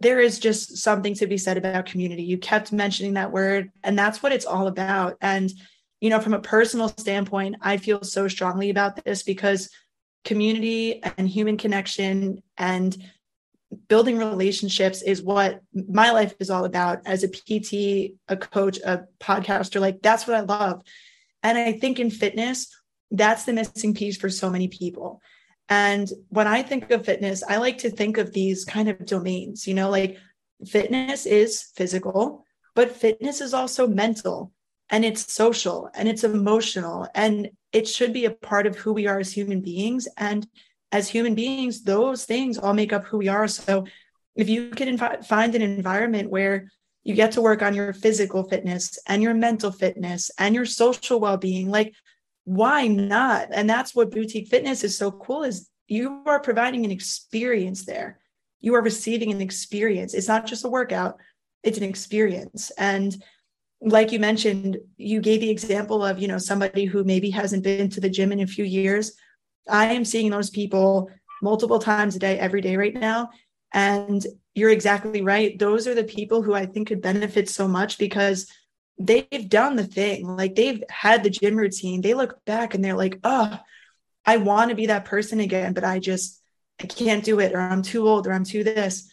there is just something to be said about community. You kept mentioning that word, and that's what it's all about. And, you know, from a personal standpoint, I feel so strongly about this because community and human connection and building relationships is what my life is all about as a PT, a coach, a podcaster. Like that's what I love. And I think in fitness, that's the missing piece for so many people. And when I think of fitness, I like to think of these kind of domains, you know, like fitness is physical, but fitness is also mental and it's social and it's emotional and it should be a part of who we are as human beings. And as human beings those things all make up who we are. So if you can inv- find an environment where you get to work on your physical fitness and your mental fitness and your social well-being like why not? And that's what boutique fitness is so cool is you are providing an experience there. You are receiving an experience. It's not just a workout it's an experience. And like you mentioned, you gave the example of, you know, somebody who maybe hasn't been to the gym in a few years. I am seeing those people multiple times a day, every day right now. And you're exactly right. Those are the people who I think could benefit so much because they've done the thing. Like they've had the gym routine. They look back and they're like, oh, I want to be that person again, but I just, I can't do it, or I'm too old, or I'm too this.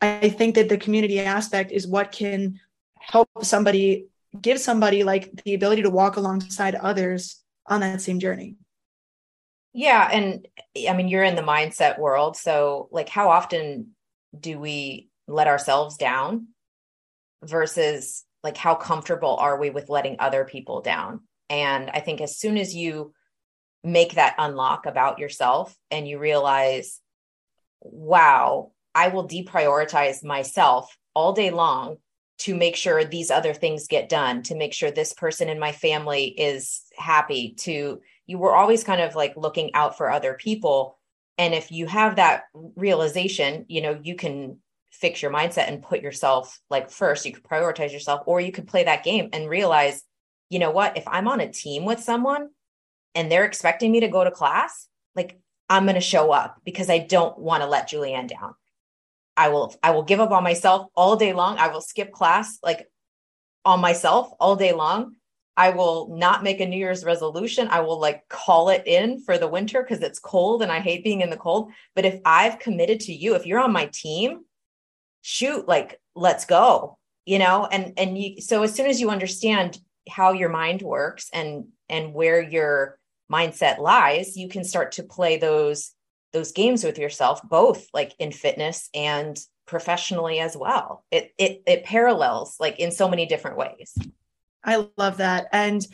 I think that the community aspect is what can help somebody give somebody like the ability to walk alongside others on that same journey. Yeah. And I mean, you're in the mindset world. So, like, how often do we let ourselves down versus like how comfortable are we with letting other people down? And I think as soon as you make that unlock about yourself and you realize, wow, I will deprioritize myself all day long to make sure these other things get done to make sure this person in my family is happy to you were always kind of like looking out for other people. And if you have that realization you know you can fix your mindset and put yourself like first you could prioritize yourself or you could play that game and realize you know what if i'm on a team with someone and they're expecting me to go to class like i'm going to show up because i don't want to let julianne down I will I will give up on myself all day long. I will skip class like on myself all day long. I will not make a New Year's resolution. I will like call it in for the winter because it's cold and I hate being in the cold. But if I've committed to you, if you're on my team, shoot, like let's go, you know? And and you so as soon as you understand how your mind works and and where your mindset lies, you can start to play those those games with yourself both like in fitness and professionally as well. It it it parallels like in so many different ways. I love that. And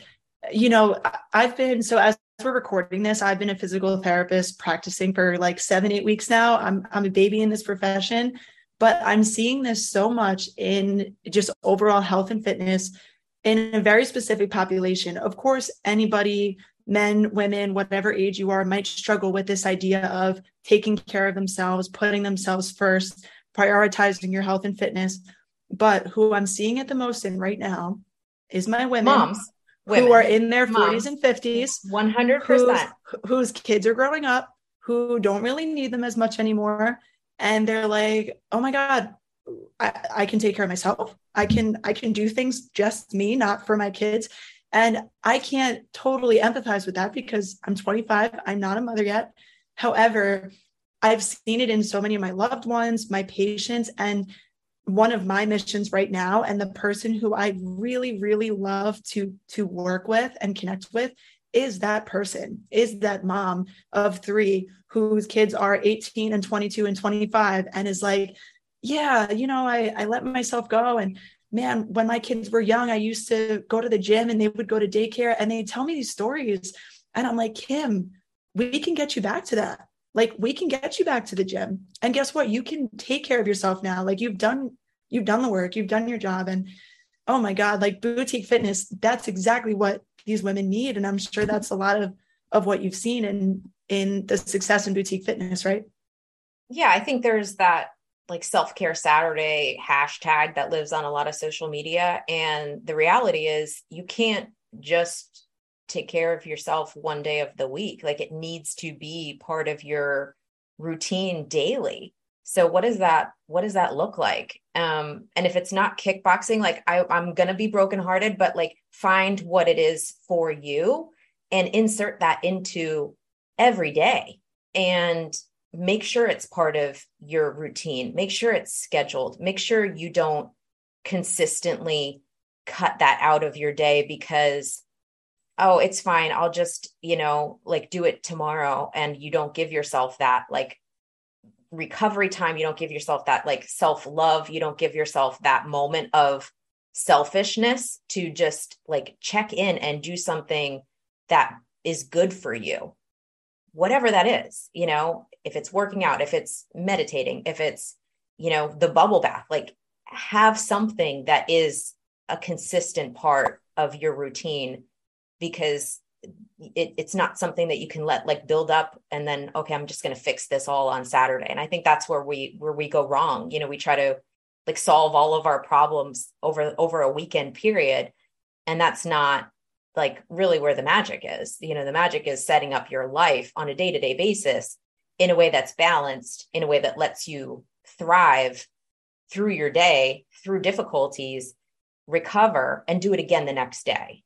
you know i've been so as we're recording this i've been a physical therapist practicing for like 7 8 weeks now. I'm i'm a baby in this profession but i'm seeing this so much in just overall health and fitness in a very specific population. Of course anybody men, women, whatever age you are, might struggle with this idea of taking care of themselves, putting themselves first, prioritizing your health and fitness. But who I'm seeing it the most in right now is my women. Moms. Women. Who are in their Moms. 40s and 50s. 100%. Whose, whose kids are growing up, who don't really need them as much anymore. And they're like, oh my God, I, I can take care of myself. I can I can do things just me, not for my kids. And I can't totally empathize with that because I'm 25. I'm not a mother yet. However, I've seen it in so many of my loved ones, my patients, and one of my missions right now and the person who I really really love to to work with and connect with is that person is that mom of 3 whose kids are 18 and 22 and 25 and is like yeah you know I I let myself go and man when my kids were young I used to go to the gym and they would go to daycare and they tell me these stories. And I'm like Kim we can get you back to that. Like we can get you back to the gym. And guess what? You can take care of yourself now. Like you've done you've done the work. You've done your job. And oh my god like boutique fitness that's exactly what these women need. And i'm sure that's a lot of of what you've seen in in the success in boutique fitness right? Yeah i think there's that like self-care saturday hashtag that lives on a lot of social media and the reality is you can't just take care of yourself one day of the week. Like it needs to be part of your routine daily. So what does that what does that look like? Um and if it's not kickboxing like I, i'm gonna be brokenhearted but like find what it is for you and insert that into every day. And make sure it's part of your routine. Make sure it's scheduled. Make sure you don't consistently cut that out of your day because oh it's fine. I'll just you know like do it tomorrow and you don't give yourself that like recovery time. You don't give yourself that like self love you don't give yourself that moment of selfishness to just like check in and do something that is good for you whatever that is you know if it's working out if it's meditating if it's you know the bubble bath like have something that is a consistent part of your routine because it, it's not something that you can let like build up and then okay i'm just going to fix this all on saturday. And i think that's where we where we go wrong. You know we try to like solve all of our problems over over a weekend period. And that's not like really where the magic is. You know the magic is setting up your life on a day-to-day basis in a way that's balanced in a way that lets you thrive through your day through difficulties recover and do it again the next day.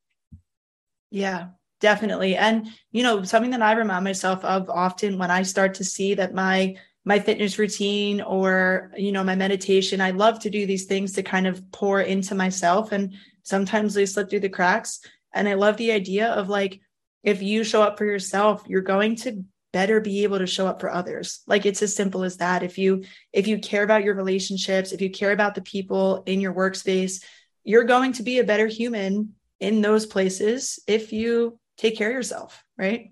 Yeah definitely. And you know something that i remind myself of often when i start to see that my my fitness routine or you know my meditation i love to do these things to kind of pour into myself and sometimes they slip through the cracks. And i love the idea of like if you show up for yourself you're going to better be able to show up for others like it's as simple as that if you if you care about your relationships if you care about the people in your workspace you're going to be a better human in those places if you take care of yourself, right?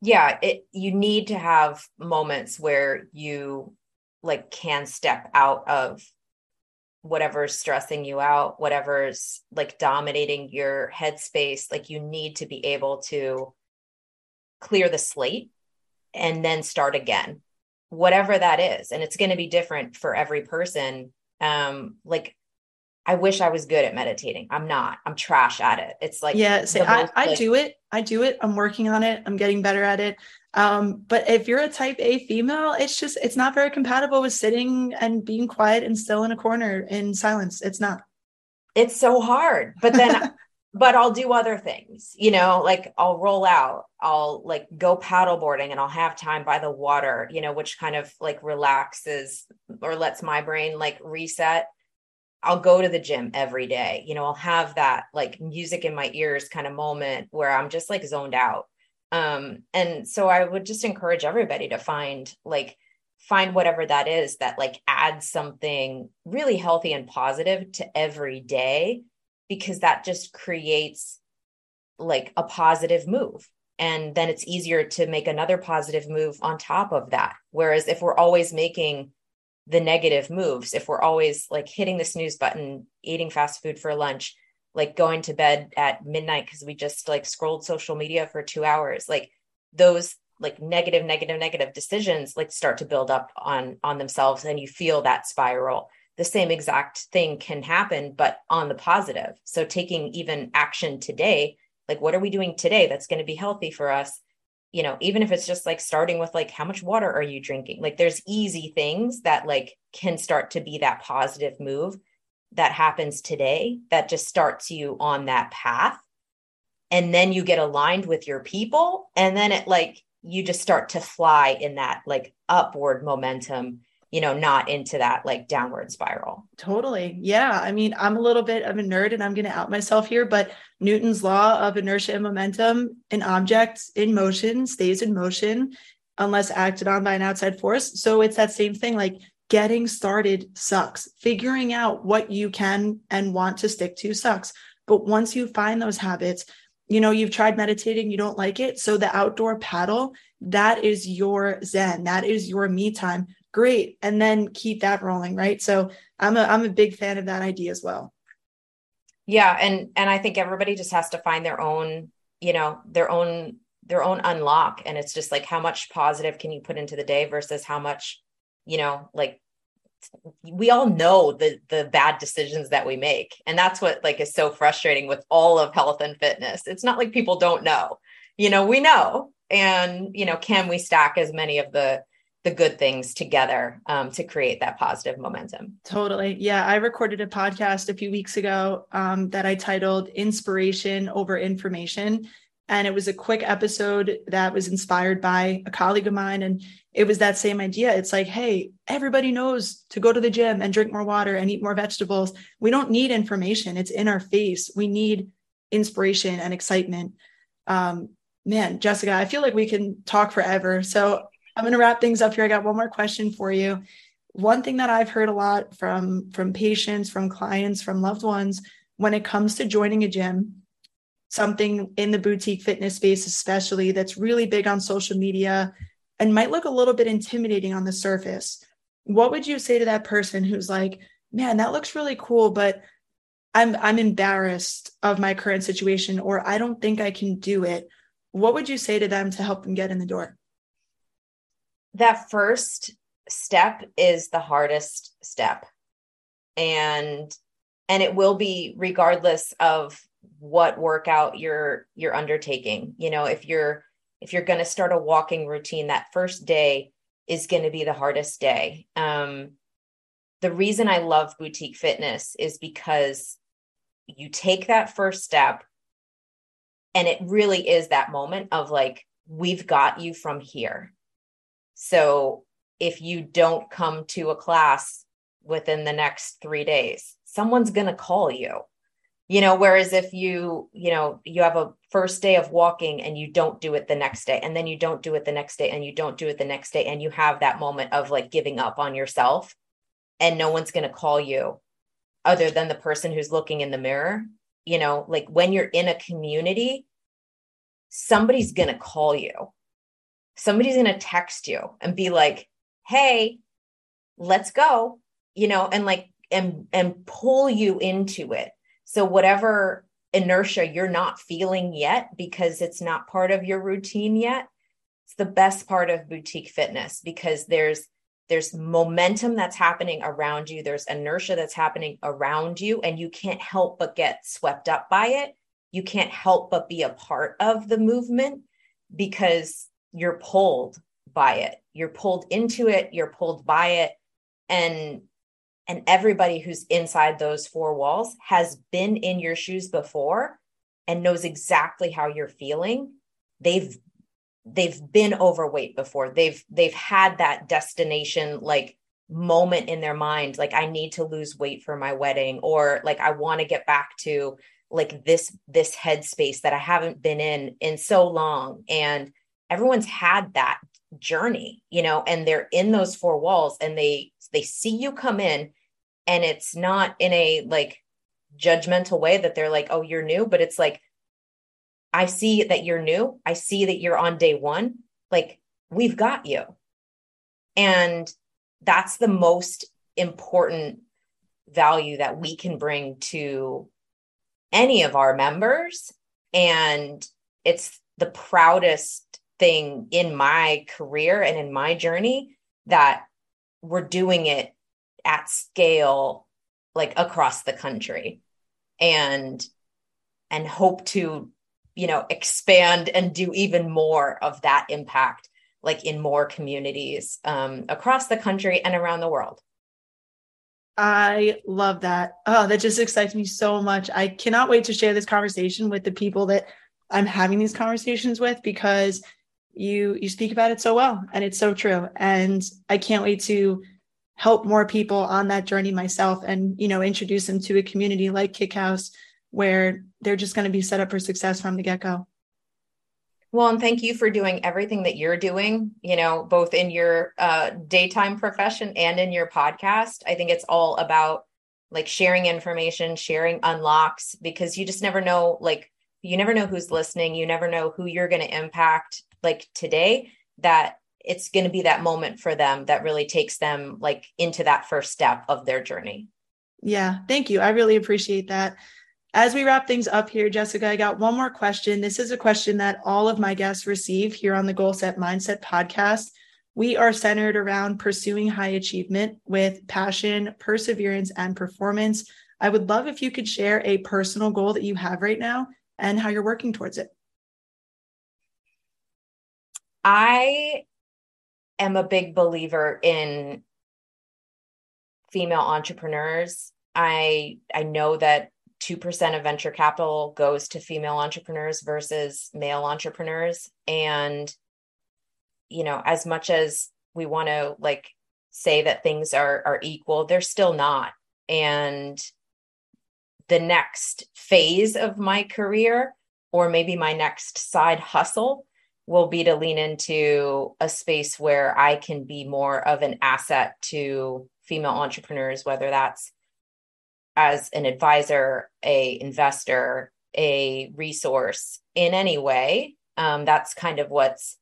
Yeah, it you need to have moments where you like can step out of whatever's stressing you out, whatever's like dominating your headspace. Like you need to be able to clear the slate and then start again, whatever that is. And it's going to be different for every person. Um, like I wish I was good at meditating. I'm not. I'm trash at it. It's like yeah. Say I, I like, do it. I do it. I'm working on it. I'm getting better at it. Um, but if you're a type A female, it's just it's not very compatible with sitting and being quiet and still in a corner in silence. It's not. It's so hard. But then but I'll do other things, you know, like I'll roll out, I'll like go paddleboarding and I'll have time by the water, you know, which kind of like relaxes or lets my brain like reset I'll go to the gym every day. You know, I'll have that like music in my ears kind of moment where I'm just like zoned out. Um, and so I would just encourage everybody to find like find whatever that is that like adds something really healthy and positive to every day because that just creates like a positive move. And then it's easier to make another positive move on top of that. Whereas if we're always making the negative moves if we're always like hitting the snooze button eating fast food for lunch like going to bed at midnight because we just like scrolled social media for two hours like those like negative negative negative decisions like start to build up on on themselves and you feel that spiral the same exact thing can happen but on the positive. So taking even action today like what are we doing today that's going to be healthy for us? You know even if it's just like starting with like how much water are you drinking? Like there's easy things that like can start to be that positive move that happens today that just starts you on that path. And then you get aligned with your people and then it like you just start to fly in that like upward momentum you know not into that like downward spiral. Totally. Yeah. I mean i'm a little bit of a nerd and i'm going to out myself here but newton's law of inertia and momentum an object in motion stays in motion unless acted on by an outside force. So it's that same thing like getting started sucks. Figuring out what you can and want to stick to sucks. But once you find those habits you know you've tried meditating you don't like it. So the outdoor paddle that is your zen that is your me time great. And then keep that rolling right? So i'm a i'm a big fan of that idea as well. Yeah. And and i think everybody just has to find their own you know their own their own unlock. And it's just like how much positive can you put into the day versus how much you know like we all know the the bad decisions that we make. And that's what like is so frustrating with all of health and fitness. It's not like people don't know. You know we know. And you know can we stack as many of the the good things together um, to create that positive momentum totally yeah i recorded a podcast a few weeks ago um, that i titled inspiration over information and it was a quick episode that was inspired by a colleague of mine and it was that same idea. It's like, hey, everybody knows to go to the gym and drink more water and eat more vegetables. We don't need information, it's in our face. We need inspiration and excitement. Um, man, Jessica, I feel like we can talk forever. So I'm going to wrap things up here. I got one more question for you. One thing that I've heard a lot from from patients, from clients, from loved ones when it comes to joining a gym, something in the boutique fitness space especially that's really big on social media and might look a little bit intimidating on the surface, what would you say to that person who's like, man, that looks really cool, but I'm I'm embarrassed of my current situation or I don't think I can do it. What would you say to them to help them get in the door? That first step is the hardest step. And and it will be regardless of what workout you're you're undertaking. You know, if you're if you're going to start a walking routine, that first day is going to be the hardest day. Um, the reason I love boutique fitness is because you take that first step and it really is that moment of like, we've got you from here. So if you don't come to a class within the next three days, someone's going to call you. You know whereas if you you know you have a first day of walking and you don't do it the next day and then you don't do it the next day and you don't do it the next day and you have that moment of like giving up on yourself and no one's going to call you other than the person who's looking in the mirror you know like when you're in a community somebody's going to call you somebody's going to text you and be like hey let's go you know and like and and pull you into it. So, whatever inertia you're not feeling yet because it's not part of your routine yet, it's the best part of boutique fitness because there's there's momentum that's happening around you. There's inertia that's happening around you and you can't help but get swept up by it. You can't help but be a part of the movement because you're pulled by it. You're pulled into it. You're pulled by it. And and everybody who's inside those four walls has been in your shoes before and knows exactly how you're feeling. They've they've been overweight before. They've they've had that destination like moment in their mind like i need to lose weight for my wedding or like i want to get back to like this this headspace that i haven't been in in so long. And everyone's had that journey you know and they're in those four walls and they they see you come in and it's not in a like judgmental way that they're like oh you're new but it's like i see that you're new. I see that you're on day 1 like we've got you. And that's the most important value that we can bring to any of our members. And it's the proudest thing in my career and in my journey that we're doing it at scale like across the country and and hope to you know, expand and do even more of that impact, like in more communities um, across the country and around the world. I love that. Oh, that just excites me so much. I cannot wait to share this conversation with the people that I'm having these conversations with because you you speak about it so well and it's so true. And I can't wait to help more people on that journey myself and you know introduce them to a community like Kickhouse where they're just going to be set up for success from the get-go. Well, and thank you for doing everything that you're doing, you know, both in your uh, daytime profession and in your podcast. I think it's all about like sharing information, sharing unlocks, because you just never know, like, you never know who's listening. You never know who you're going to impact, like today, that it's going to be that moment for them that really takes them like into that first step of their journey. Yeah, thank you. I really appreciate that. As we wrap things up here, Jessica, I got one more question. This is a question that all of my guests receive here on the Goal Set Mindset podcast. We are centered around pursuing high achievement with passion, perseverance, and performance. I would love if you could share a personal goal that you have right now and how you're working towards it. I am a big believer in female entrepreneurs. I I know that 2% of venture capital goes to female entrepreneurs versus male entrepreneurs and you know as much as we want to like say that things are are equal they're still not and the next phase of my career or maybe my next side hustle will be to lean into a space where I can be more of an asset to female entrepreneurs whether that's as an advisor, a investor, a resource in any way. Um, that's kind of what's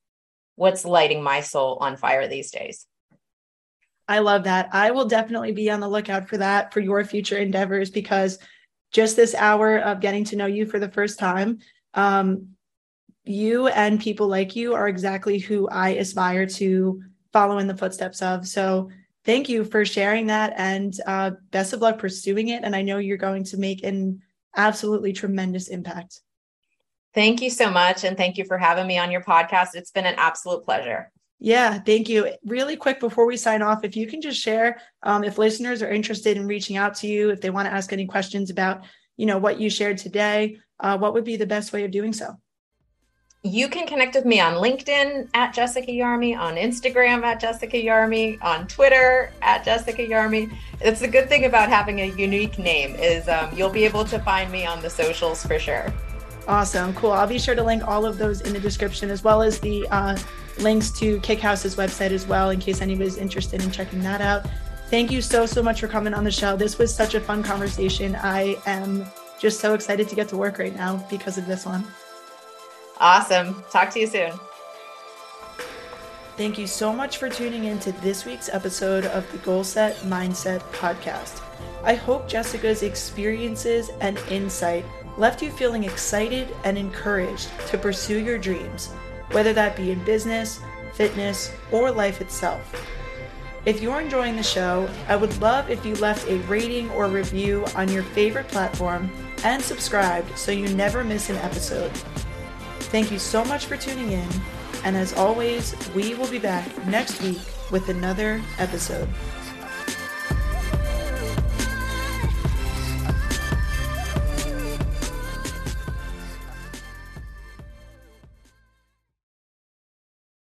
what's lighting my soul on fire these days. I love that. I will definitely be on the lookout for that for your future endeavors because just this hour of getting to know you for the first time, um, you and people like you are exactly who I aspire to follow in the footsteps of. So thank you for sharing that and uh, best of luck pursuing it. And I know you're going to make an absolutely tremendous impact. Thank you so much. And thank you for having me on your podcast. It's been an absolute pleasure. Yeah, thank you. Really quick before we sign off, if you can just share um, if listeners are interested in reaching out to you, if they want to ask any questions about, you know, what you shared today, uh, what would be the best way of doing so? You can connect with me on LinkedIn at Jessica Yarmy, on Instagram at Jessica Yarmy, on Twitter at Jessica Yarmy. It's the good thing about having a unique name is um, you'll be able to find me on the socials for sure. Awesome, cool. I'll be sure to link all of those in the description as well as the uh, links to Kickhouse's website as well in case anybody's interested in checking that out. Thank you so so much for coming on the show. This was such a fun conversation. I am just so excited to get to work right now because of this one. Awesome. Talk to you soon. Thank you so much for tuning in to this week's episode of the Goal Set Mindset podcast. I hope Jessica's experiences and insight left you feeling excited and encouraged to pursue your dreams, whether that be in business, fitness, or life itself. If you're enjoying the show, I would love if you left a rating or review on your favorite platform and subscribed so you never miss an episode. Thank you so much for tuning in. And as always, we will be back next week with another episode.